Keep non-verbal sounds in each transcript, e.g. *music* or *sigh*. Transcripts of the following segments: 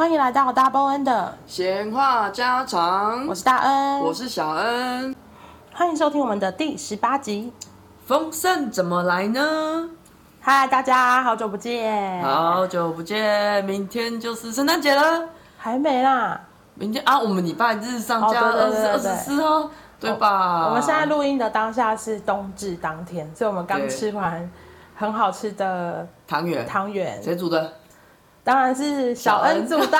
欢迎来到大波恩的闲话家常，我是大恩，我是小恩，欢迎收听我们的第十八集。丰盛怎么来呢？嗨，大家好久不见，好久不见，明天就是圣诞节了，还没啦，明天啊，我们礼拜日上架二十二十四号，对吧？我们现在录音的当下是冬至当天，所以我们刚吃完很好吃的汤圆，汤圆。谁煮的？当然是小恩煮的。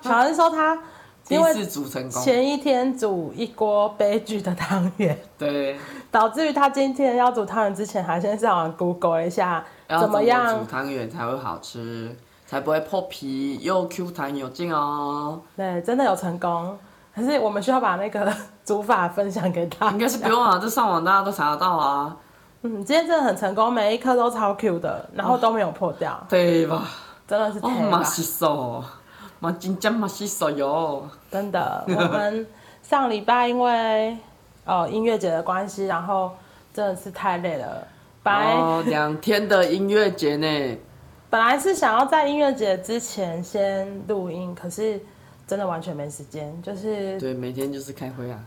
小恩说他第一次煮成功，前一天煮一锅悲剧的汤圆，对，导致于他今天要煮汤圆之前，还先上网 Google 一下怎么样煮汤圆才会好吃，才不会破皮，又 Q 弹有劲哦。对，真的有成功，可是我们需要把那个 *laughs* 煮法分享给他。应该是不用啊，这上网大家都查得到啊。嗯，今天真的很成功，每一颗都超 Q 的，然后都没有破掉，哦、对吧？真的是太马西手，马金江马西手哟。真的，我们上礼拜因为哦音乐节的关系，然后真的是太累了。本来哦，两天的音乐节呢？本来是想要在音乐节之前先录音，可是真的完全没时间，就是对，每天就是开会啊。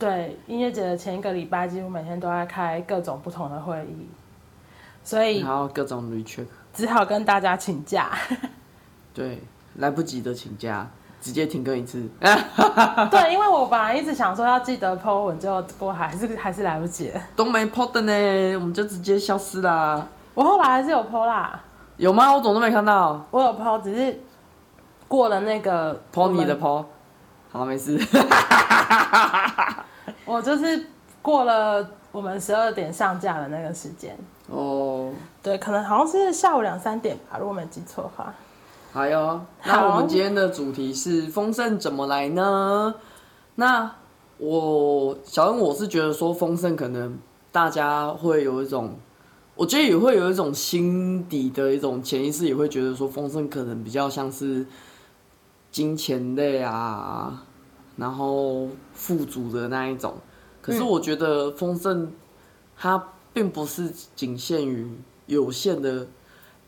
对，音乐节的前一个礼拜，几乎每天都在开各种不同的会议，所以然后各种 recheck，只好跟大家请假。*laughs* 对，来不及的请假，直接停更一次。*laughs* 对，因为我本来一直想说要记得 po 文，结果还是还是来不及了。都没 po 的呢，我们就直接消失啦。我后来还是有 po 啦。有吗？我怎么都没看到。我有 po，只是过了那个 po 你的 po。好，没事。*laughs* *laughs* 我就是过了我们十二点上架的那个时间哦，对，可能好像是下午两三点吧，如果没记错的话。好哟，那我们今天的主题是丰盛怎么来呢？那我小恩我是觉得说丰盛可能大家会有一种，我觉得也会有一种心底的一种潜意识，也会觉得说丰盛可能比较像是金钱类啊。然后富足的那一种，可是我觉得丰盛，它并不是仅限于有限的，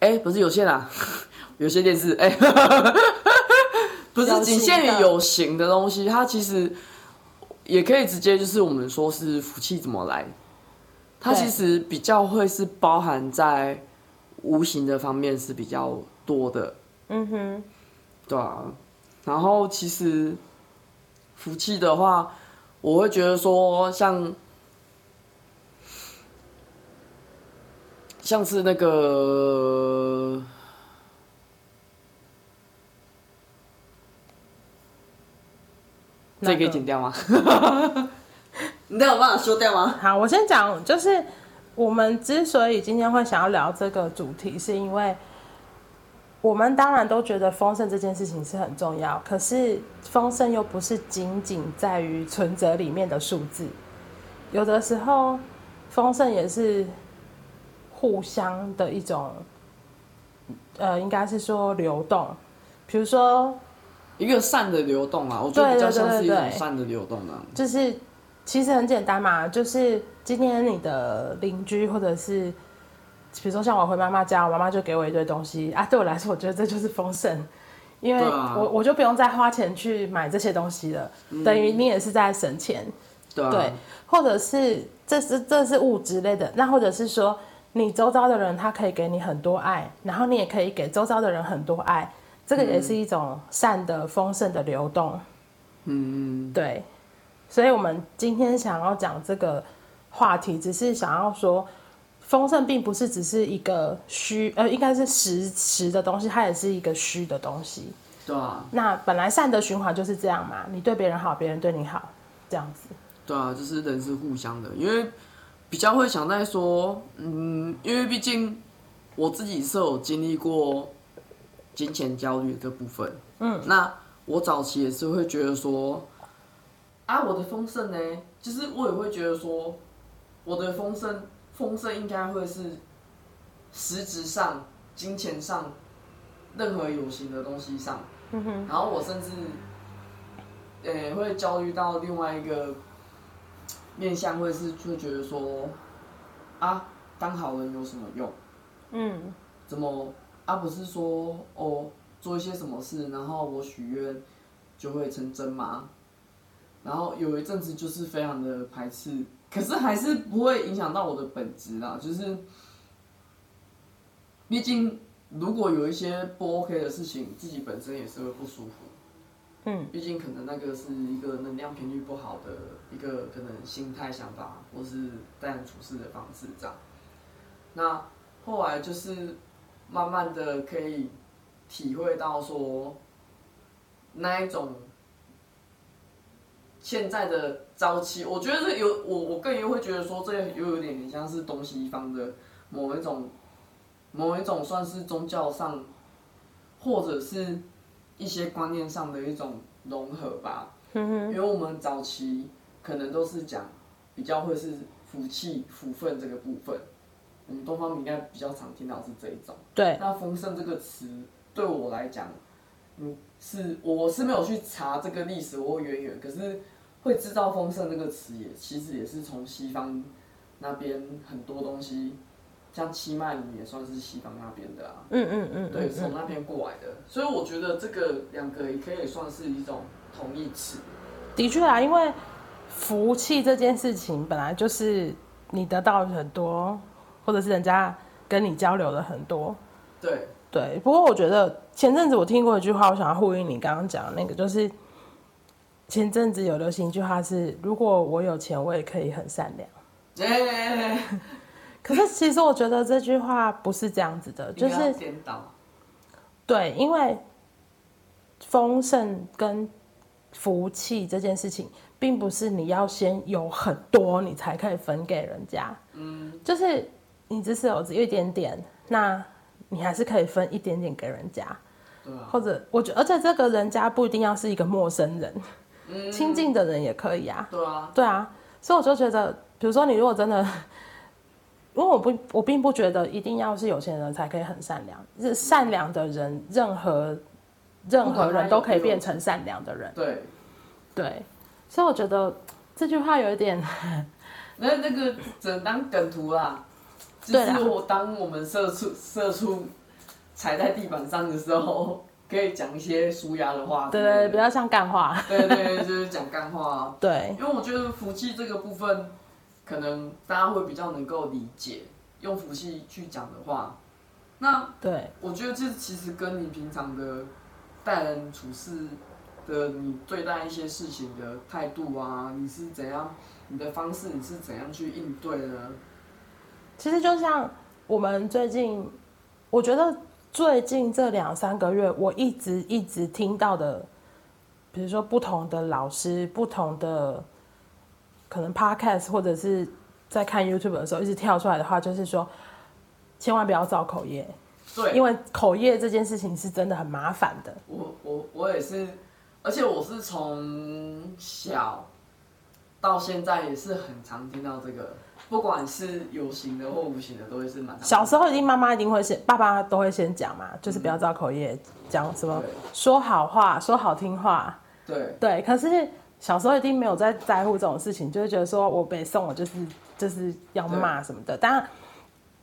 哎，不是有限啊，*laughs* 有线电视，哎，*laughs* 不是仅限于有形的。东西，它其实也可以直接就是我们说是福气怎么来，它其实比较会是包含在无形的方面是比较多的，嗯哼，对啊，然后其实。福气的话，我会觉得说像，像是那个，这可以剪掉吗？*laughs* 你都有办法说掉吗？好，我先讲，就是我们之所以今天会想要聊这个主题，是因为。我们当然都觉得丰盛这件事情是很重要，可是丰盛又不是仅仅在于存折里面的数字，有的时候丰盛也是互相的一种，呃，应该是说流动，比如说一个善的流动啊，我觉得比较像是一种善的流动啊，就是其实很简单嘛，就是今天你的邻居或者是。比如说像我回妈妈家，我妈妈就给我一堆东西。啊。对我来说，我觉得这就是丰盛，因为我我就不用再花钱去买这些东西了，嗯、等于你也是在省钱。对，啊、对，或者是这是这是物质类的，那或者是说你周遭的人他可以给你很多爱，然后你也可以给周遭的人很多爱，这个也是一种善的丰盛的流动。嗯，对，所以我们今天想要讲这个话题，只是想要说。丰盛并不是只是一个虚，呃，应该是实实的东西，它也是一个虚的东西。对啊。那本来善的循环就是这样嘛，你对别人好，别人对你好，这样子。对啊，就是人是互相的，因为比较会想在说，嗯，因为毕竟我自己是有经历过金钱焦虑这部分，嗯，那我早期也是会觉得说，啊，我的丰盛呢，其实我也会觉得说，我的丰盛。丰盛应该会是实质上、金钱上，任何有形的东西上。嗯哼。然后我甚至，呃、欸，会焦虑到另外一个面向，会是会觉得说，啊，当好人有什么用？嗯。怎么？啊，不是说哦，做一些什么事，然后我许愿就会成真吗？然后有一阵子就是非常的排斥，可是还是不会影响到我的本质啦，就是毕竟如果有一些不 OK 的事情，自己本身也是会不舒服。嗯，毕竟可能那个是一个能量频率不好的一个可能心态想法，或是待人处事的方式这样。那后来就是慢慢的可以体会到说，那一种现在的朝气，我觉得这有我我个人会觉得说，这又有点点像是东西方的某一种某一种算是宗教上，或者是。一些观念上的一种融合吧，因为我们早期可能都是讲比较会是福气、福分这个部分，我们东方应该比较常听到是这一种。对。那丰盛这个词对我来讲，嗯，是我是没有去查这个历史或渊源，可是会知道丰盛这个词也其实也是从西方那边很多东西。像七脉轮也算是西方那边的啊，嗯嗯嗯，对，从那边过来的，所以我觉得这个两个也可以算是一种同义词。的确啊，因为福气这件事情本来就是你得到很多，或者是人家跟你交流了很多。对对，不过我觉得前阵子我听过一句话，我想要呼应你刚刚讲的那个，就是前阵子有流行一句话是：如果我有钱，我也可以很善良。耶可是其实我觉得这句话不是这样子的，*laughs* 就是颠倒。对，因为丰盛跟福气这件事情，并不是你要先有很多，你才可以分给人家。嗯，就是你只是有一点点，那你还是可以分一点点给人家。对啊。或者我觉得，而且这个人家不一定要是一个陌生人，嗯，亲近的人也可以啊。对啊。对啊，所以我就觉得，比如说你如果真的。因为我不，我并不觉得一定要是有钱人才可以很善良。是善良的人，任何任何人都可以变成善良的人。对，对，所以我觉得这句话有一点，*laughs* 那那个只能当梗图啦。就是我当我们射出射出踩在地板上的时候，可以讲一些舒压的话。对对，比较像干话。对对，就是讲干话。对，因为我觉得福气这个部分。可能大家会比较能够理解，用福气去讲的话，那对，我觉得这其实跟你平常的待人处事的，你对待一些事情的态度啊，你是怎样，你的方式你是怎样去应对呢？其实就像我们最近，我觉得最近这两三个月，我一直一直听到的，比如说不同的老师，不同的。可能 podcast 或者是在看 YouTube 的时候，一直跳出来的话，就是说，千万不要造口业。对，因为口业这件事情是真的很麻烦的。我我我也是，而且我是从小到现在也是很常听到这个，不管是有形的或无形的，都会是蛮。小时候一定妈妈一定会先，爸爸都会先讲嘛，就是不要造口业，讲、嗯、什么说好话，说好听话。对对，可是。小时候一定没有在在乎这种事情，就会觉得说我被送我就是就是要骂什么的。当然，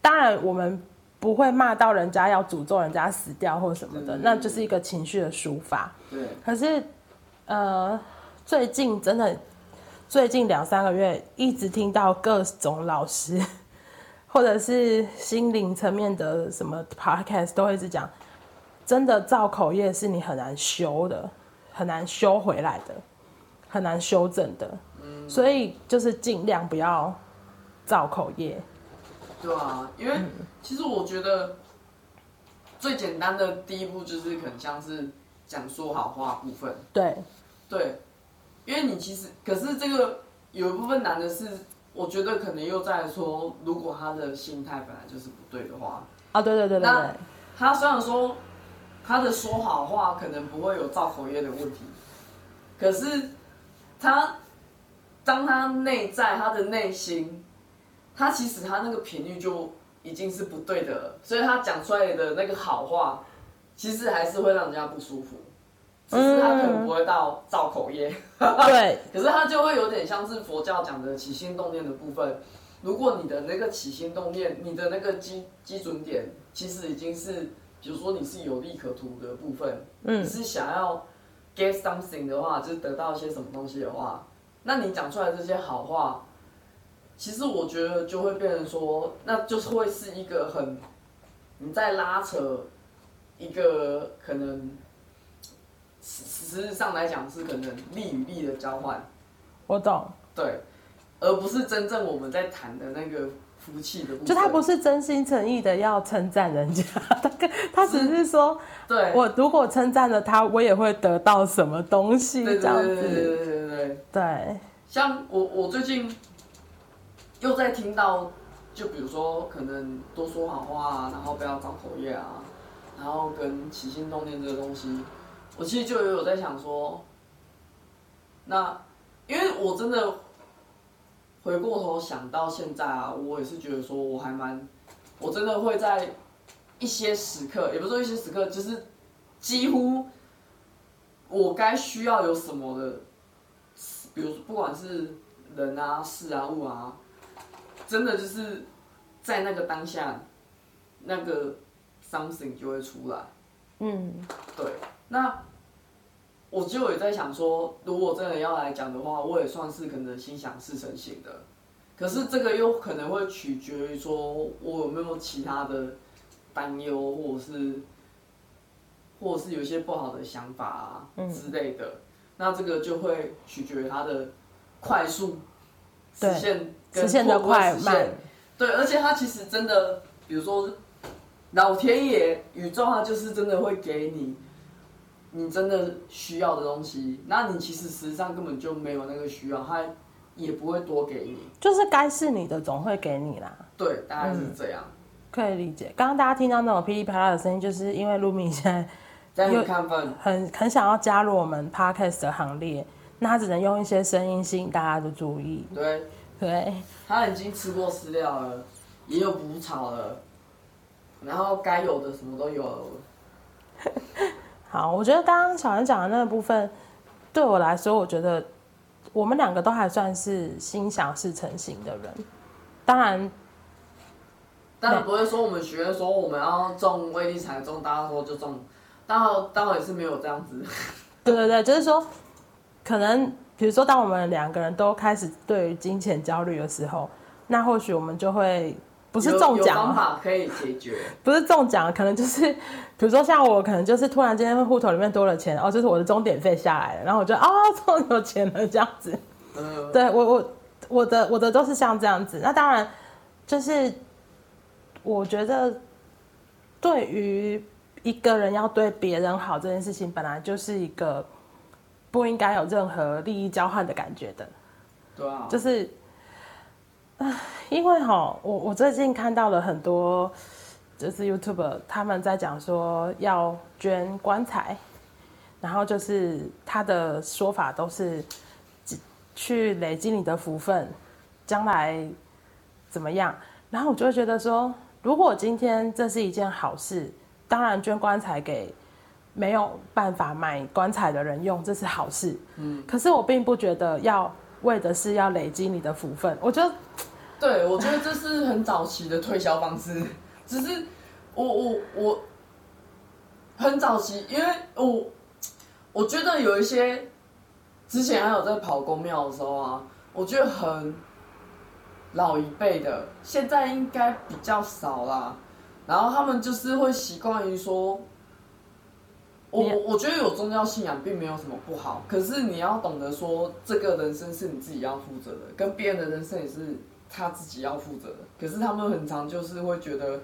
当然我们不会骂到人家要诅咒人家死掉或什么的，那就是一个情绪的抒发。对。可是，呃，最近真的最近两三个月，一直听到各种老师 *laughs* 或者是心灵层面的什么 podcast 都会一直讲，真的造口业是你很难修的，很难修回来的。很难修正的，嗯，所以就是尽量不要造口业。对啊，因为其实我觉得最简单的第一步就是可能像是讲说好话部分。对，对，因为你其实可是这个有一部分难的是，我觉得可能又在说，如果他的心态本来就是不对的话，啊，对对对对，那他虽然说他的说好话可能不会有造口业的问题，可是。他，当他内在他的内心，他其实他那个频率就已经是不对的了，所以他讲出来的那个好话，其实还是会让人家不舒服，只是他可能不会到造口业。对，*laughs* 可是他就会有点像是佛教讲的起心动念的部分，如果你的那个起心动念，你的那个基基准点，其实已经是比如说你是有利可图的部分，嗯，你是想要 get something 的话，就是得到一些什么东西的话，那你讲出来这些好话，其实我觉得就会变成说，那就是会是一个很你在拉扯一个可能实实质上来讲是可能利与利的交换。我懂。对，而不是真正我们在谈的那个。福气的，就他不是真心诚意的要称赞人家，*laughs* 他他只是说，对，我如果称赞了他，我也会得到什么东西，这样子，对对对对对对。像我我最近又在听到，就比如说可能多说好话啊，然后不要造口业啊，然后跟起心动念这个东西，我其实就有在想说，那因为我真的。回过头想到现在啊，我也是觉得说，我还蛮，我真的会在一些时刻，也不是说一些时刻，就是几乎我该需要有什么的，比如不管是人啊、事啊、物啊，真的就是在那个当下，那个 something 就会出来。嗯，对，那。我就也在想说，如果真的要来讲的话，我也算是可能心想事成型的。可是这个又可能会取决于说，我有没有其他的担忧，或者是，或者是有一些不好的想法啊之类的。嗯、那这个就会取决于他的快速实现实现，的快慢。对，而且他其实真的，比如说老天爷、宇宙，他就是真的会给你。你真的需要的东西，那你其实实际上根本就没有那个需要，他也不会多给你。就是该是你的总会给你啦。对，大概是这样。嗯、可以理解。刚刚大家听到那种噼里啪啦的声音，就是因为露米现在在很亢奋，很很想要加入我们 Podcast 的行列，那他只能用一些声音吸引大家的注意。对对，他已经吃过饲料了，也有补草了，然后该有的什么都有了。*laughs* 好，我觉得刚刚小恩讲的那个部分，对我来说，我觉得我们两个都还算是心想事成型的人。当然，当然不会说我们学说我们要中威力彩中，大家说就中，当然当然也是没有这样子。*laughs* 对对对，就是说，可能比如说，当我们两个人都开始对于金钱焦虑的时候，那或许我们就会。不是中奖，方法可以解决。*laughs* 不是中奖，可能就是，比如说像我，可能就是突然间户头里面多了钱，哦，就是我的终点费下来了，然后我就啊，终于有钱了这样子。嗯，对我我我的我的都是像这样子。那当然，就是我觉得对于一个人要对别人好这件事情，本来就是一个不应该有任何利益交换的感觉的。对啊，就是。因为哈，我我最近看到了很多，就是 YouTuber 他们在讲说要捐棺材，然后就是他的说法都是去累积你的福分，将来怎么样？然后我就会觉得说，如果今天这是一件好事，当然捐棺材给没有办法买棺材的人用，这是好事。嗯，可是我并不觉得要为的是要累积你的福分，我觉得。对，我觉得这是很早期的推销方式，只是我我我很早期，因为我我觉得有一些之前还有在跑公庙的时候啊，我觉得很老一辈的，现在应该比较少啦。然后他们就是会习惯于说，我我我觉得有宗教信仰并没有什么不好，可是你要懂得说，这个人生是你自己要负责的，跟别人的人生也是。他自己要负责的，可是他们很常就是会觉得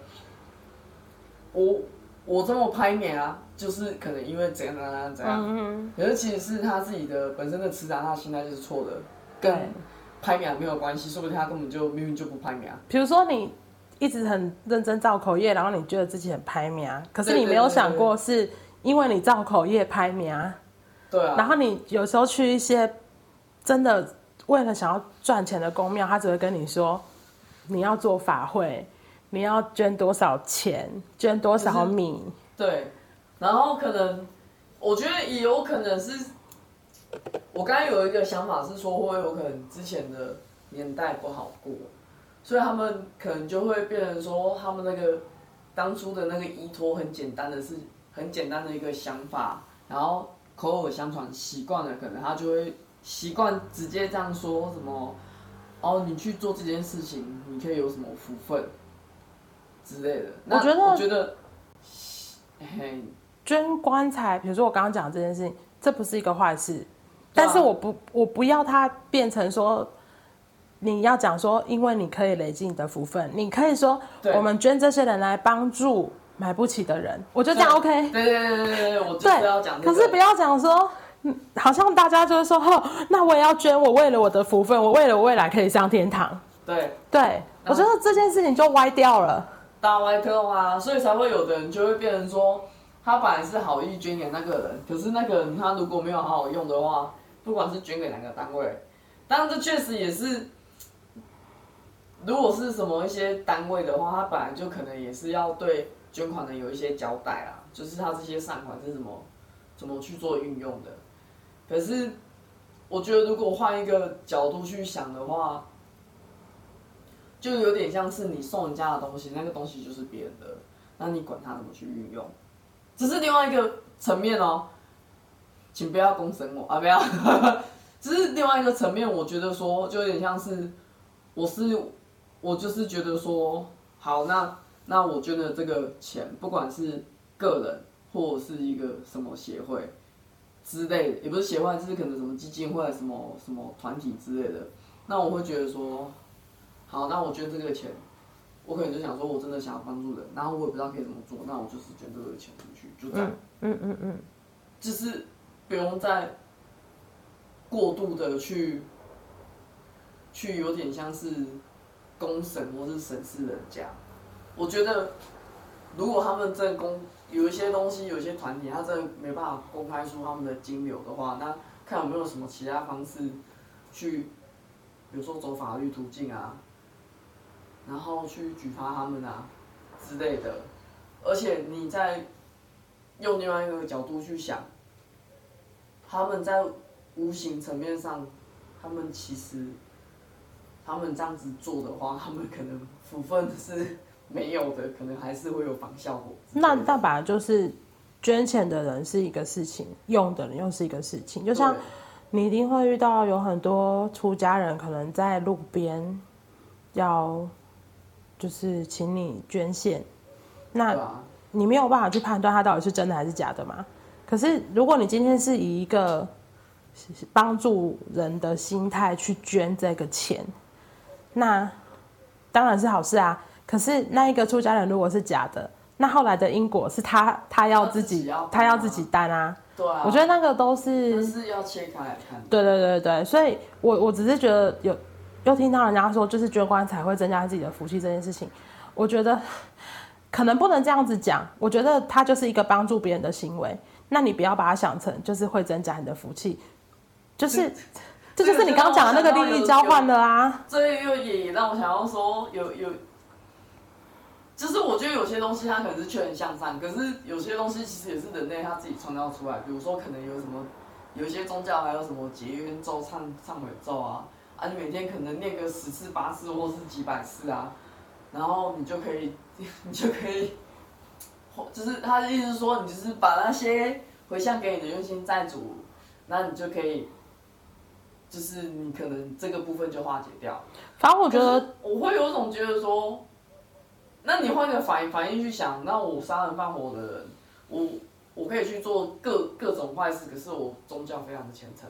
我，我我这么拍脸啊，就是可能因为怎样怎样怎样，嗯嗯，可是其实是他自己的本身的磁场，他心态就是错的，跟拍脸没有关系，说不定他根本就明明就不拍脸。比如说你一直很认真造口业，然后你觉得自己很拍脸，可是你没有想过是因为你造口业拍脸，对啊，然后你有时候去一些真的。为了想要赚钱的公庙，他只会跟你说，你要做法会，你要捐多少钱，捐多少米。对，然后可能，我觉得也有可能是，我刚才有一个想法是说，会有可能之前的年代不好过，所以他们可能就会变成说，他们那个当初的那个依托很简单的是很简单的一个想法，然后口耳相传习惯了，可能他就会习惯直接这样说什么，哦，你去做这件事情，你可以有什么福分之类的。那我觉得，我觉得，嘿，捐棺材，比如说我刚刚讲这件事情，这不是一个坏事，但是我不，我不要它变成说。你要讲说，因为你可以累积你的福分，你可以说，我们捐这些人来帮助买不起的人，我觉得这样 OK。对对对对对，我就是要讲、这个。可是不要讲说，好像大家就会说，哦，*laughs* 那我也要捐，我为了我的福分，我为了我未来可以上天堂。对对，我觉得这件事情就歪掉了，大歪特啊，所以才会有的人就会变成说，他本来是好意捐给那个人，可是那个人他如果没有好好用的话，不管是捐给哪个单位，当然这确实也是。如果是什么一些单位的话，他本来就可能也是要对捐款的有一些交代啊，就是他这些善款是怎么怎么去做运用的。可是我觉得，如果换一个角度去想的话，就有点像是你送人家的东西，那个东西就是别人的，那你管他怎么去运用，只是另外一个层面哦，请不要公审我啊，不要，*laughs* 只是另外一个层面，我觉得说就有点像是我是。我就是觉得说，好，那那我捐的这个钱，不管是个人或是一个什么协会之类的，也不是协会，就是可能什么基金会、什么什么团体之类的，那我会觉得说，好，那我捐这个钱，我可能就想说，我真的想要帮助人，然后我也不知道可以怎么做，那我就是捐这个钱出去，就这样，嗯嗯嗯，就是不用再过度的去，去有点像是。公审或是审视人家，我觉得如果他们真的公有一些东西，有一些团体，他真的没办法公开出他们的金流的话，那看有没有什么其他方式去，比如说走法律途径啊，然后去举发他们啊之类的。而且你在用另外一个角度去想，他们在无形层面上，他们其实。他们这样子做的话，他们可能福分是没有的，可能还是会有防效果。那那本来就是捐钱的人是一个事情，用的人又是一个事情。就像你一定会遇到有很多出家人，可能在路边要就是请你捐献，那你没有办法去判断他到底是真的还是假的嘛？可是如果你今天是以一个帮助人的心态去捐这个钱。那当然是好事啊，可是那一个出家人如果是假的，那后来的因果是他他要自己他要自己担啊。对啊，我觉得那个都是是要切开来看。对对对对，所以我我只是觉得有又听到人家说，就是捐棺材会增加自己的福气这件事情，我觉得 *laughs* 可能不能这样子讲。我觉得它就是一个帮助别人的行为，那你不要把它想成就是会增加你的福气，就是。这就是你刚刚讲的那个利益交换的啊！这又也让我想要说，有有，就是我觉得有些东西它可能是劝人向善，可是有些东西其实也是人类他自己创造出来。比如说，可能有什么，有一些宗教还有什么结冤咒、忏忏悔咒啊，啊，你每天可能念个十次八次或是几百次啊，然后你就可以，*laughs* 你就可以，就是他的意思是说，你就是把那些回向给你的用心债主，那你就可以。就是你可能这个部分就化解掉，反正我觉得我会有种觉得说，那你换个反反应去想，那我杀人放火的人，我我可以去做各各种坏事，可是我宗教非常的虔诚，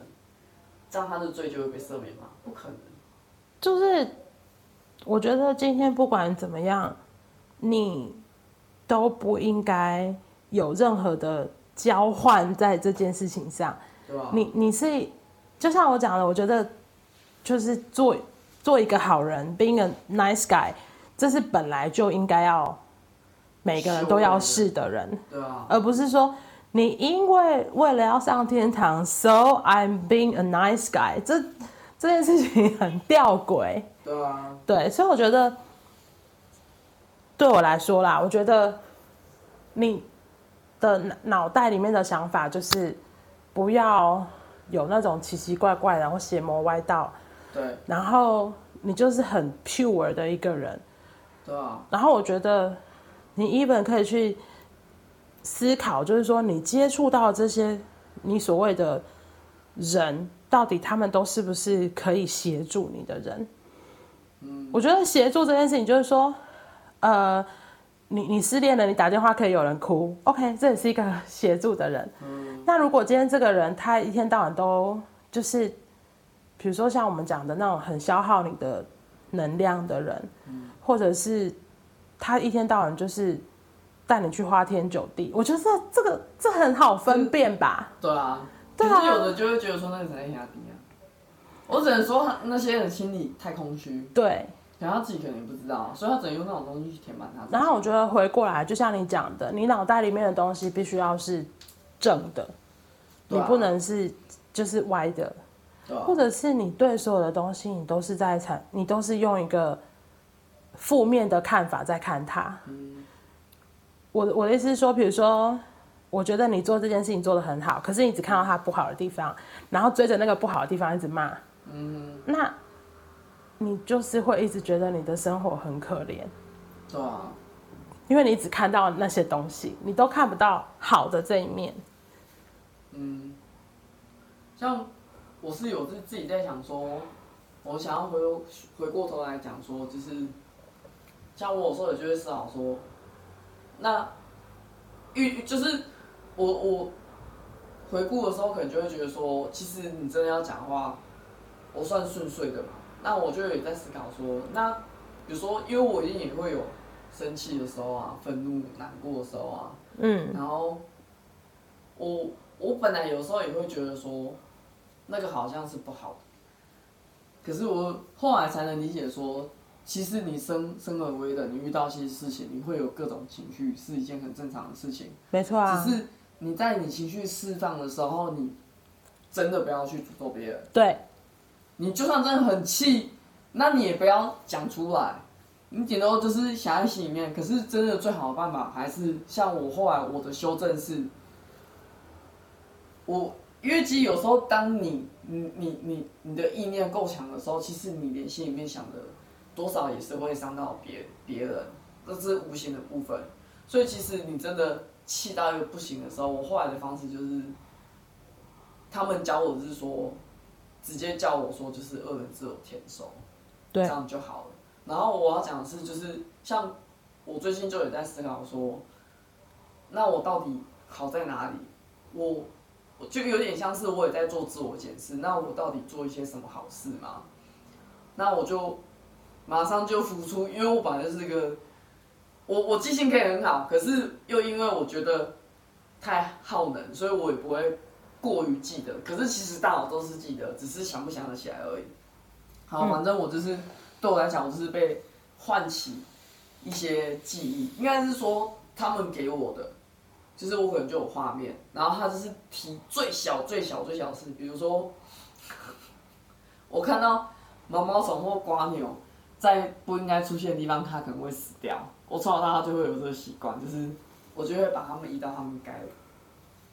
这样他的罪就会被赦免吗？不可能。就是我觉得今天不管怎么样，你都不应该有任何的交换在这件事情上？你你是。就像我讲的，我觉得就是做做一个好人，being a nice guy，这是本来就应该要每个人都要是的人，对啊，而不是说你因为为了要上天堂，so I'm being a nice guy，这这件事情很吊诡，对啊，对，所以我觉得对我来说啦，我觉得你的脑袋里面的想法就是不要。有那种奇奇怪怪，然后邪魔歪道，对，然后你就是很 pure 的一个人，对啊。然后我觉得你一本可以去思考，就是说你接触到这些你所谓的人，到底他们都是不是可以协助你的人？嗯，我觉得协助这件事情，就是说，呃，你你失恋了，你打电话可以有人哭，OK，这也是一个协助的人。嗯，那如果今天这个人他一天到晚都就是，比如说像我们讲的那种很消耗你的能量的人，嗯，或者是他一天到晚就是带你去花天酒地，我觉得这这个这很好分辨吧？对啊，对啊，有的就会觉得说那个人压低啊。我只能说那些人心里太空虚，对，然后他自己可能也不知道，所以他只能用那种东西去填满他。然后我觉得回过来，就像你讲的，你脑袋里面的东西必须要是正的，啊、你不能是就是歪的，啊、或者是你对所有的东西，你都是在产，你都是用一个负面的看法在看它。嗯，我我的意思是说，比如说，我觉得你做这件事情做得很好，可是你只看到它不好的地方，然后追着那个不好的地方一直骂。嗯，那，你就是会一直觉得你的生活很可怜，对啊，因为你只看到那些东西，你都看不到好的这一面。嗯，像我是有自自己在想说，我想要回回过头来讲说，就是像我有时候也就会思考说，那遇就是我我回顾的时候，可能就会觉得说，其实你真的要讲的话。我算顺遂的嘛，那我就也在思考说，那比如说，因为我一定也会有生气的时候啊，愤怒、难过的时候啊，嗯，然后我我本来有时候也会觉得说，那个好像是不好的，可是我后来才能理解说，其实你生生而为人，你遇到一些事情，你会有各种情绪，是一件很正常的事情，没错啊，只是你在你情绪释放的时候，你真的不要去诅咒别人，对。你就算真的很气，那你也不要讲出来，你顶多就是想在心里面。可是真的最好的办法还是像我后来我的修正是，我因为其实有时候当你你你你你的意念够强的时候，其实你连心里面想的多少也是会伤到别别人，这是无形的部分。所以其实你真的气到一个不行的时候，我后来的方式就是，他们教我是说。直接叫我说，就是恶人自有天收，对，这样就好了。然后我要讲的是，就是像我最近就有在思考说，那我到底好在哪里？我我我就有点像是我也在做自我检视。那我到底做一些什么好事吗？那我就马上就浮出，因为我本来就是个我我记性可以很好，可是又因为我觉得太耗能，所以我也不会。过于记得，可是其实大脑都是记得，只是想不想得起来而已。好，反正我就是对我来讲，我就是被唤起一些记忆，应该是说他们给我的，就是我可能就有画面，然后他就是提最小最小最小的事，比如说我看到毛毛虫或瓜牛在不应该出现的地方，它可能会死掉。我从小到大就会有这个习惯，就是我就会把它们移到它们该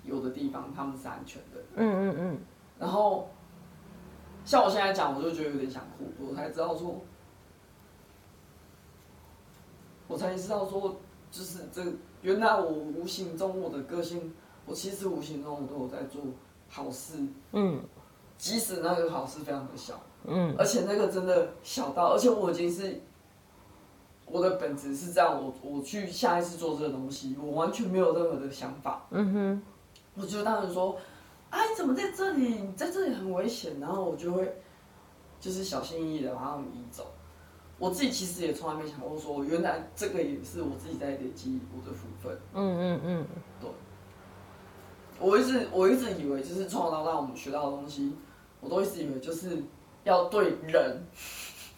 有的地方它们是安全的。嗯嗯嗯。然后，像我现在讲，我就觉得有点想哭。我才知道说，我才知道说，就是这原来我无形中我的个性，我其实无形中我都有在做好事。嗯。即使那个好事非常的小。嗯。而且那个真的小到，而且我已经是我的本质是这样，我我去下一次做这个东西，我完全没有任何的想法。嗯哼。我就当时说，哎、啊，你怎么在这里？你在这里很危险。然后我就会，就是小心翼翼的把他们移走。我自己其实也从来没想过说，原来这个也是我自己在累积我的福分。嗯嗯嗯，对。我一直我一直以为，就是从小到大我们学到的东西，我都一直以为就是要对人。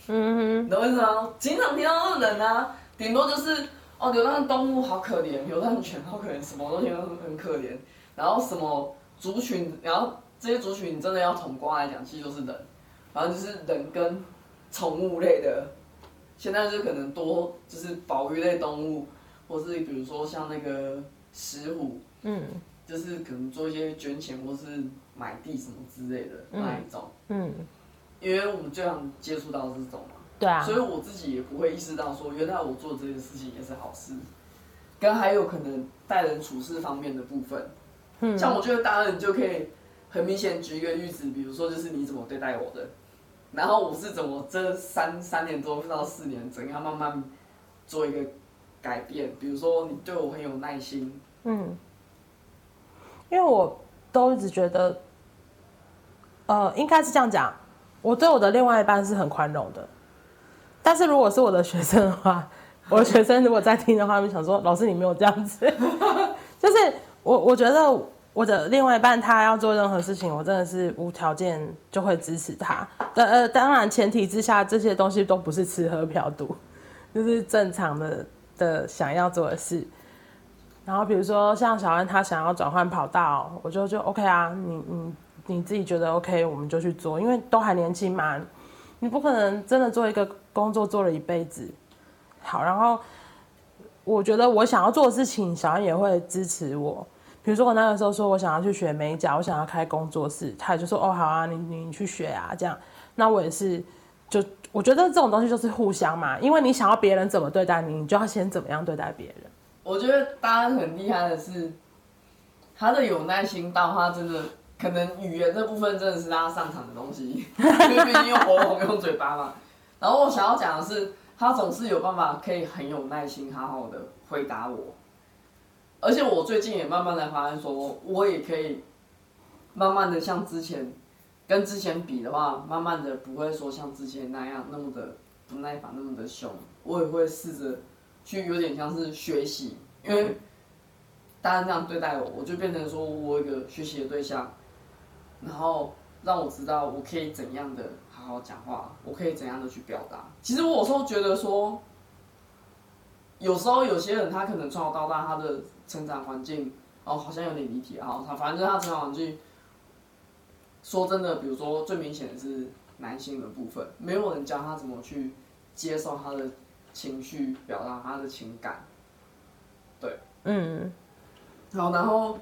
嗯哼。懂我意思吗？经常听到的人啊，顶多就是哦，流浪动物好可怜，流浪犬好可怜，什么东西都很可怜。然后什么族群，然后这些族群你真的要统观来讲，其实就是人，反正就是人跟宠物类的，现在就可能多就是保育类动物，或是比如说像那个石虎，嗯，就是可能做一些捐钱或是买地什么之类的那一种，嗯，因为我们最常接触到这种嘛，对啊，所以我自己也不会意识到说，原来我做这件事情也是好事，跟还有可能待人处事方面的部分。嗯，像我觉得大人就可以很明显举一个例子，比如说就是你怎么对待我的，然后我是怎么这三三年多到四年怎样慢慢做一个改变，比如说你对我很有耐心。嗯，因为我都一直觉得，呃，应该是这样讲，我对我的另外一半是很宽容的，但是如果是我的学生的话，*laughs* 我的学生如果在听的话，就想说老师你没有这样子，*laughs* 就是。我我觉得我的另外一半他要做任何事情，我真的是无条件就会支持他。呃呃，当然前提之下，这些东西都不是吃喝嫖赌，就是正常的的想要做的事。然后比如说像小安他想要转换跑道，我就就 OK 啊，你你你自己觉得 OK，我们就去做，因为都还年轻嘛，你不可能真的做一个工作做了一辈子。好，然后我觉得我想要做的事情，小安也会支持我。比如说我那个时候说我想要去学美甲，我想要开工作室，他也就说哦好啊，你你去学啊这样。那我也是，就我觉得这种东西就是互相嘛，因为你想要别人怎么对待你，你就要先怎么样对待别人。我觉得大安很厉害的是，他的有耐心到他真的可能语言这部分真的是他擅长的东西，*laughs* 因为毕竟用喉咙用嘴巴嘛。然后我想要讲的是，他总是有办法可以很有耐心好好的回答我。而且我最近也慢慢的发现，说我也可以慢慢的像之前，跟之前比的话，慢慢的不会说像之前那样那么的不耐烦，那么的凶。我也会试着去有点像是学习，因为大家这样对待我，我就变成说我一个学习的对象，然后让我知道我可以怎样的好好讲话，我可以怎样的去表达。其实我有时候觉得说，有时候有些人他可能从小到大他的。成长环境哦，好像有点离题啊。他反正就是他成长环境，说真的，比如说最明显的是男性的部分，没有人教他怎么去接受他的情绪，表达他的情感。对，嗯。好，然后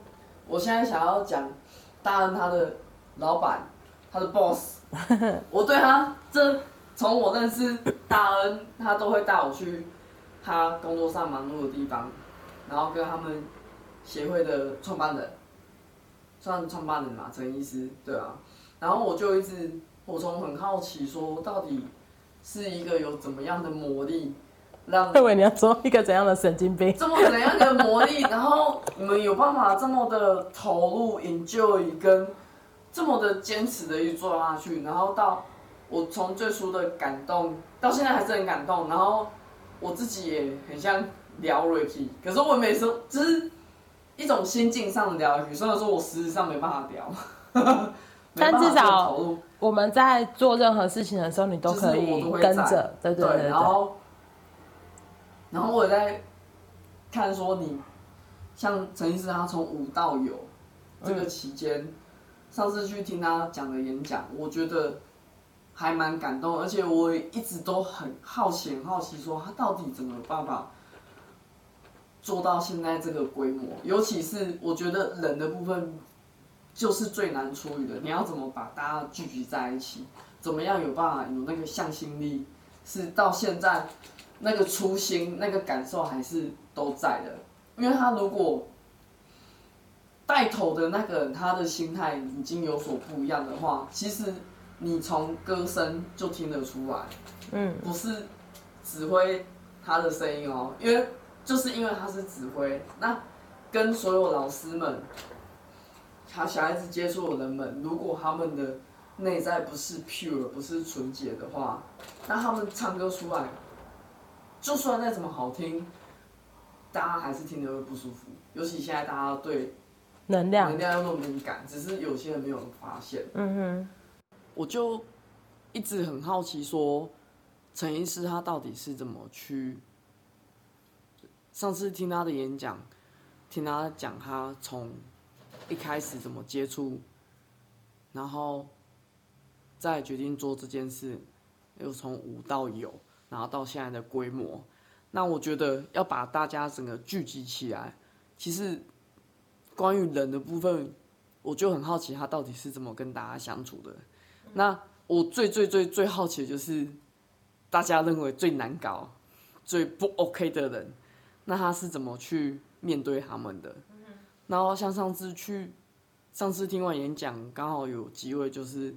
我现在想要讲大恩他的老板，他的 boss，我对他这从我认识大恩，他都会带我去他工作上忙碌的地方。然后跟他们协会的创办人，算创办人嘛，陈医师，对啊。然后我就一直，我从很好奇，说到底是一个有怎么样的魔力，让？认为你要说一个怎样的神经病？*laughs* 这么怎样的魔力？然后你们有办法这么的投入、enjoy 跟这么的坚持的去做下去，然后到我从最初的感动，到现在还是很感动。然后我自己也很像。聊 Ricky，可是我没说，只是一种心境上的聊。虽然说我实质上没办法聊，*laughs* 但至少我们在做任何事情的时候，你都可以跟着，对对对，对。然后，然后我也在看说你，像陈医师他从无到有这个期间，嗯，上次去听他讲的演讲，我觉得还蛮感动，而且我一直都很好奇，很好奇说他到底怎么有办法。做到现在这个规模，尤其是我觉得人的部分就是最难处理的。你要怎么把大家聚集在一起？怎么样有办法有那个向心力？是到现在那个初心、那个感受还是都在的。因为他如果带头的那个，他的心态已经有所不一样的话，其实你从歌声就听得出来。嗯，不是指挥他的声音哦，因为。就是因为他是指挥，那跟所有老师们，他小孩子接触的人们，如果他们的内在不是 pure，不是纯洁的话，那他们唱歌出来，就算再怎么好听，大家还是听得会不舒服。尤其现在大家对能量能量又那么敏感，只是有些人没有发现。嗯哼，我就一直很好奇，说陈医师他到底是怎么去。上次听他的演讲，听他讲他从一开始怎么接触，然后再决定做这件事，又从无到有，然后到现在的规模。那我觉得要把大家整个聚集起来，其实关于人的部分，我就很好奇他到底是怎么跟大家相处的。那我最最最最好奇的就是大家认为最难搞、最不 OK 的人。那他是怎么去面对他们的？然后像上次去，上次听完演讲，刚好有机会就是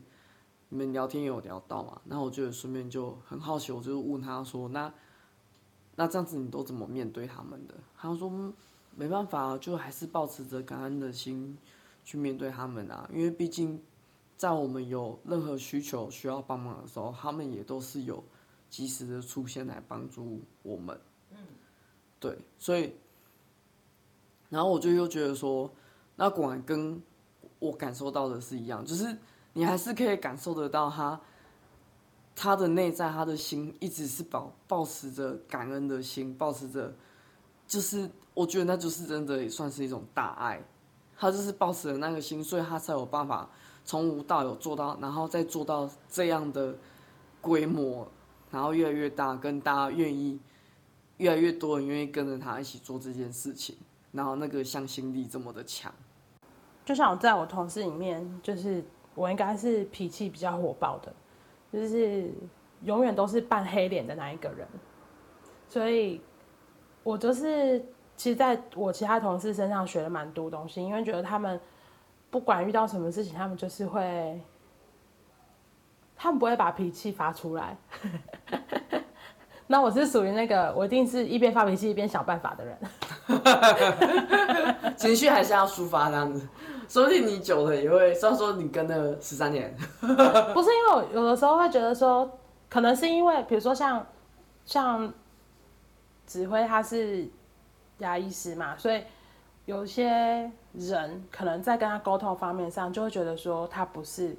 你们聊天有聊到嘛，然后我就顺便就很好奇，我就问他说：“那那这样子你都怎么面对他们的？”他说：“没办法，就还是保持着感恩的心去面对他们啊，因为毕竟在我们有任何需求需要帮忙的时候，他们也都是有及时的出现来帮助我们。”嗯，对，所以。然后我就又觉得说，那果然跟我感受到的是一样，就是你还是可以感受得到他，他的内在，他的心一直是保保持着感恩的心，保持着，就是我觉得那就是真的也算是一种大爱，他就是保持了那个心，所以他才有办法从无到有做到，然后再做到这样的规模，然后越来越大，跟大家愿意，越来越多人愿意跟着他一起做这件事情。然后那个向心力这么的强，就像我在我同事里面，就是我应该是脾气比较火爆的，就是永远都是扮黑脸的那一个人，所以我就是其实在我其他同事身上学了蛮多东西，因为觉得他们不管遇到什么事情，他们就是会，他们不会把脾气发出来。*laughs* 那我是属于那个，我一定是一边发脾气一边想办法的人。*laughs* 情绪还是要抒发这样子，说不定你久了也会。虽然说你跟了十三年，*laughs* 不是因为我有的时候会觉得说，可能是因为比如说像像指挥他是牙医师嘛，所以有些人可能在跟他沟通方面上就会觉得说他不是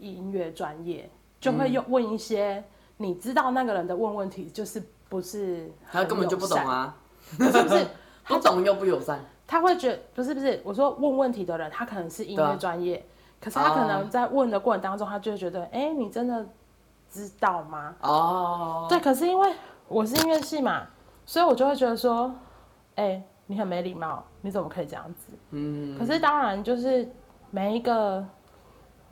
音乐专业，就会用问一些。嗯你知道那个人的问问题就是不是他根本就不懂啊，是不是？*laughs* 不懂又不友善。他会觉得不是不是，我说问问题的人，他可能是音乐专业，可是他可能在问的过程当中，他就会觉得，哎，你真的知道吗？哦，对，可是因为我是音乐系嘛，所以我就会觉得说，哎，你很没礼貌，你怎么可以这样子？嗯，可是当然就是每一个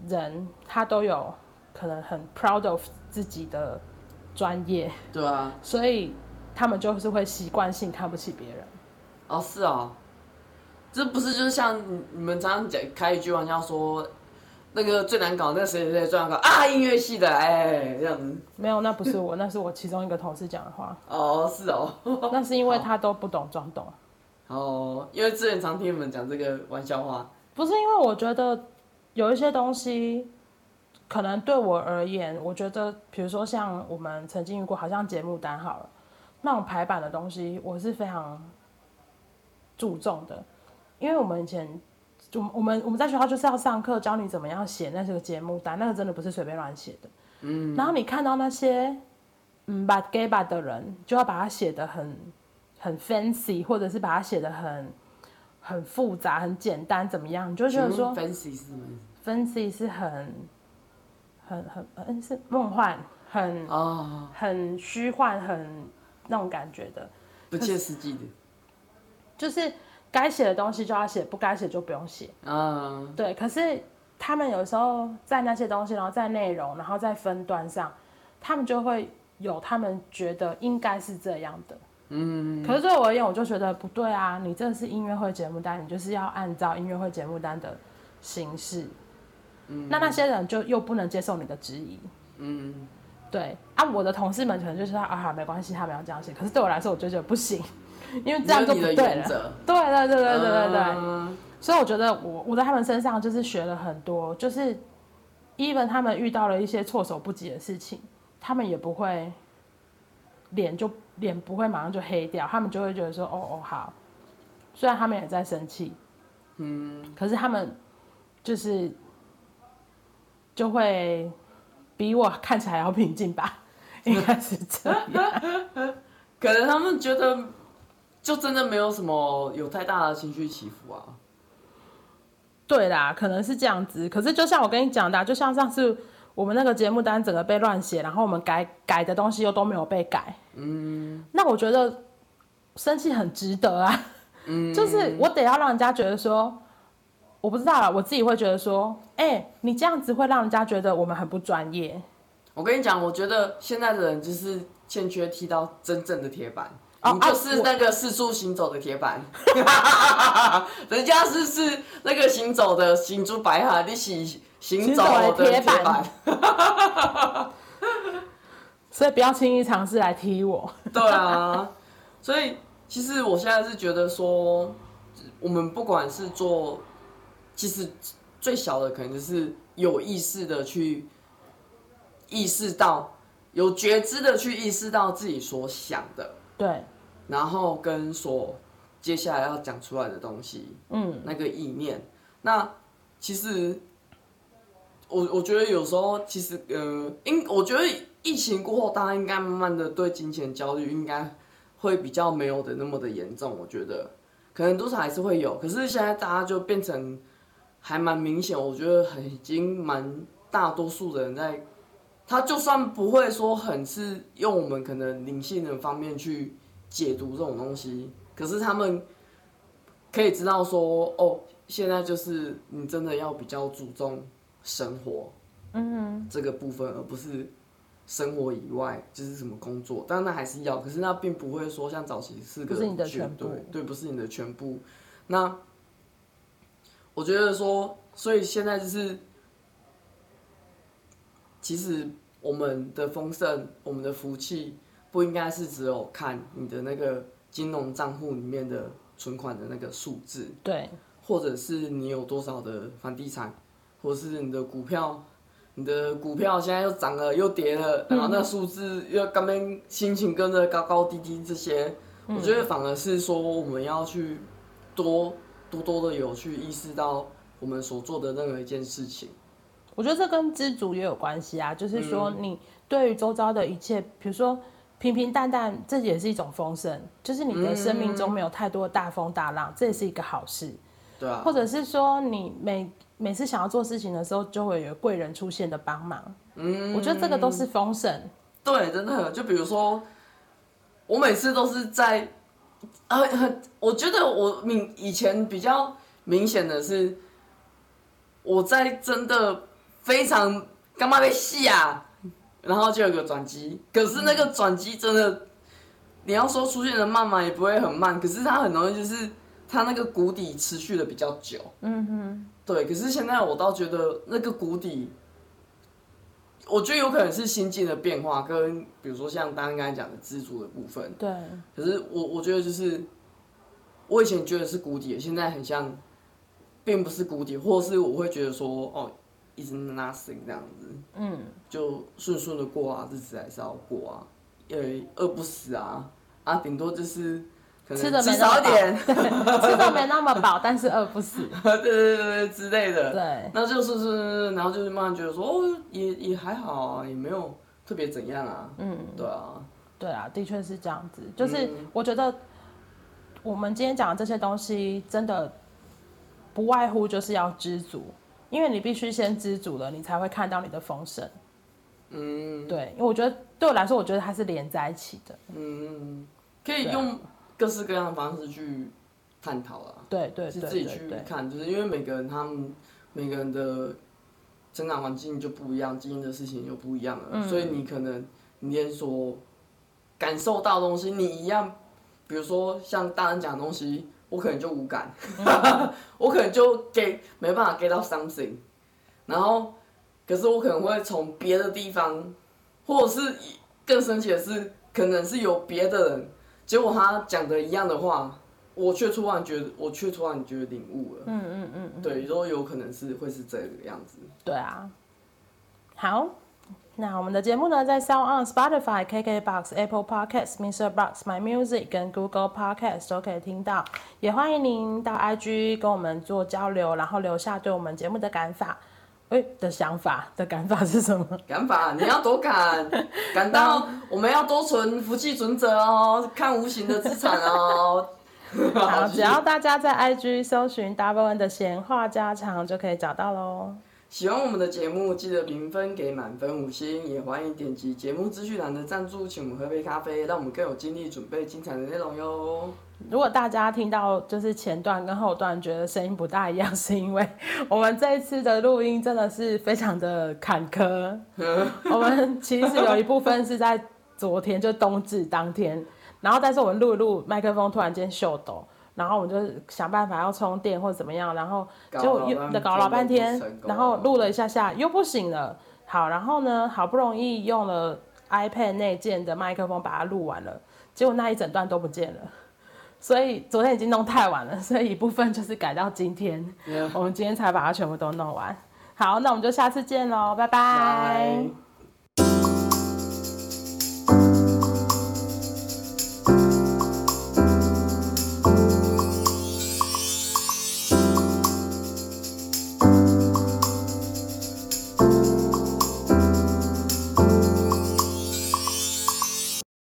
人他都有。可能很 proud of 自己的专业，对啊，*laughs* 所以他们就是会习惯性看不起别人。哦，是哦，这不是就是像你们常常讲开一句玩笑说，那个最难搞，那个谁谁谁最难搞啊，音乐系的，哎，这样子。没有，那不是我，那是我其中一个同事讲的话。哦，是哦，*laughs* 那是因为他都不懂装懂。哦，因为之前常听你们讲这个玩笑话。不是因为我觉得有一些东西。可能对我而言，我觉得，比如说像我们曾经遇过，好像节目单好了，那种排版的东西，我是非常注重的，因为我们以前，就我们我们在学校就是要上课教你怎么样写那些个节目单，那个真的不是随便乱写的，嗯，然后你看到那些嗯把 gay 把的人，就要把它写得很很 fancy，或者是把它写的很很复杂、很简单，怎么样？你就觉得说 fancy 是什么？fancy 是很。很很嗯，是梦幻，很哦，很虚幻，很那种感觉的，不切实际的。就是该写的东西就要写，不该写就不用写。嗯，对。可是他们有时候在那些东西，然后在内容，然后在分段上，他们就会有他们觉得应该是这样的。嗯。可是对我而言，我就觉得不对啊！你这是音乐会节目单，你就是要按照音乐会节目单的形式。嗯、那那些人就又不能接受你的质疑，嗯，对啊，我的同事们可能就是说啊，好没关系，他们要这样写。可是对我来说，我就觉得不行，*laughs* 因为这样就不对了。对对对对对对对。嗯、所以我觉得我我在他们身上就是学了很多，就是 even 他们遇到了一些措手不及的事情，他们也不会脸就脸不会马上就黑掉，他们就会觉得说哦哦好，虽然他们也在生气，嗯，可是他们就是。就会比我看起来要平静吧，应该是这样。*laughs* 可能他们觉得，就真的没有什么有太大的情绪起伏啊。对啦，可能是这样子。可是就像我跟你讲的，就像上次我们那个节目单整个被乱写，然后我们改改的东西又都没有被改。嗯。那我觉得生气很值得啊。嗯。就是我得要让人家觉得说。我不知道啦，我自己会觉得说，哎、欸，你这样子会让人家觉得我们很不专业。我跟你讲，我觉得现在的人就是欠缺踢到真正的铁板，你就是那个四处行走的铁板，*laughs* 人家是是那个行走的行珠白哈，你是行走的铁板，*laughs* 所以不要轻易尝试来踢我。*laughs* 对啊，所以其实我现在是觉得说，我们不管是做，其实最小的可能就是有意识的去意识到，有觉知的去意识到自己所想的，对。然后跟所接下来要讲出来的东西，嗯，那个意念，那其实我我觉得有时候其实呃，因我觉得疫情过后，大家应该慢慢的对金钱焦虑应该会比较没有的那么的严重。我觉得可能多少还是会有，可是现在大家就变成还蛮明显，我觉得很已经蛮大多数的人在，他就算不会说很是用我们可能灵性的方面去。解读这种东西，可是他们可以知道说，哦，现在就是你真的要比较注重生活，嗯，这个部分，而不是生活以外就是什么工作，当然还是要，可是那并不会说像早期是个是你的全部，对，对，不是你的全部。那我觉得说，所以现在就是，其实我们的丰盛，我们的福气。不应该是只有看你的那个金融账户里面的存款的那个数字，对，或者是你有多少的房地产，或是你的股票，你的股票现在又涨了又跌了，然后那数字又刚刚心情跟着高高低低这些，我觉得反而是说我们要去多多多的有去意识到我们所做的任何一件事情。我觉得这跟知足也有关系啊，就是说你对于周遭的一切，比如说。平平淡淡，这也是一种丰盛，就是你的生命中没有太多的大风大浪，嗯、这也是一个好事。对啊。或者是说，你每每次想要做事情的时候，就会有贵人出现的帮忙。嗯。我觉得这个都是丰盛。对，真的。就比如说，我每次都是在，呃，我觉得我明以前比较明显的是，我在真的非常干嘛被戏啊。然后就有个转机，可是那个转机真的，你要说出现的慢嘛，也不会很慢，可是它很容易就是它那个谷底持续的比较久。嗯哼，对。可是现在我倒觉得那个谷底，我觉得有可能是心境的变化，跟比如说像刚刚讲的知足的部分。对。可是我我觉得就是，我以前觉得是谷底，现在很像，并不是谷底，或是我会觉得说哦。一直 nothing 这样子，嗯，就顺顺的过啊，日子还是要过啊，因为饿不死啊，啊，顶多就是可能吃少一点，*laughs* 吃的没那么饱，但是饿不死，*laughs* 对对对对之类的，对，那就是是，然后就是慢慢觉得说，哦，也也还好啊，也没有特别怎样啊，嗯，对啊，对啊，的确是这样子，就是我觉得我们今天讲的这些东西，真的不外乎就是要知足。因为你必须先知足了，你才会看到你的丰盛。嗯，对，因为我觉得对我来说，我觉得它是连在一起的。嗯，可以用各式各样的方式去探讨了。对对，是自己去看，就是因为每个人他们每个人的成长环境就不一样，经历的事情又不一样了，嗯，所以你可能你连所感受到的东西，你一样，比如说像大人讲的东西。我可能就无感，嗯、*laughs* 我可能就 get 没办法 get 到 something，然后，可是我可能会从别的地方，或者是更神奇的是，可能是有别的人，结果他讲的一样的话，我却突然觉得，我却突然觉得领悟了。嗯嗯嗯，嗯，对，都有可能是会是这个样子。对啊，好。那我们的节目呢，在 Sound On、Spotify、KKBox、Apple Podcasts、Mr. Box、My Music 跟 Google Podcast 都可以听到。也欢迎您到 IG 跟我们做交流，然后留下对我们节目的感法。哎，的想法的感法是什么？感法，你要多感，*laughs* 感到我们要多存福气存折哦，看无形的资产哦。*laughs* 好，*laughs* 只要大家在 IG 搜寻 Double N 的闲话家常，就可以找到喽。喜欢我们的节目，记得评分给满分五星，也欢迎点击节目资讯栏的赞助，请我们喝杯咖啡，让我们更有精力准备精彩的内容哟。如果大家听到就是前段跟后段觉得声音不大一样，*laughs* 是因为我们这一次的录音真的是非常的坎坷。我们其实有一部分是在昨天就冬至当天。然后但是我们录一录，麦克风突然间秀抖，然后我们就想办法要充电或者怎么样，然后就又搞老半天，然后录了一下下又不行了。好，然后呢，好不容易用了 iPad 内建的麦克风把它录完了，结果那一整段都不见了。所以昨天已经弄太晚了，所以一部分就是改到今天.我们今天才把它全部都弄完。好，那我们就下次见喽，拜拜。Bye.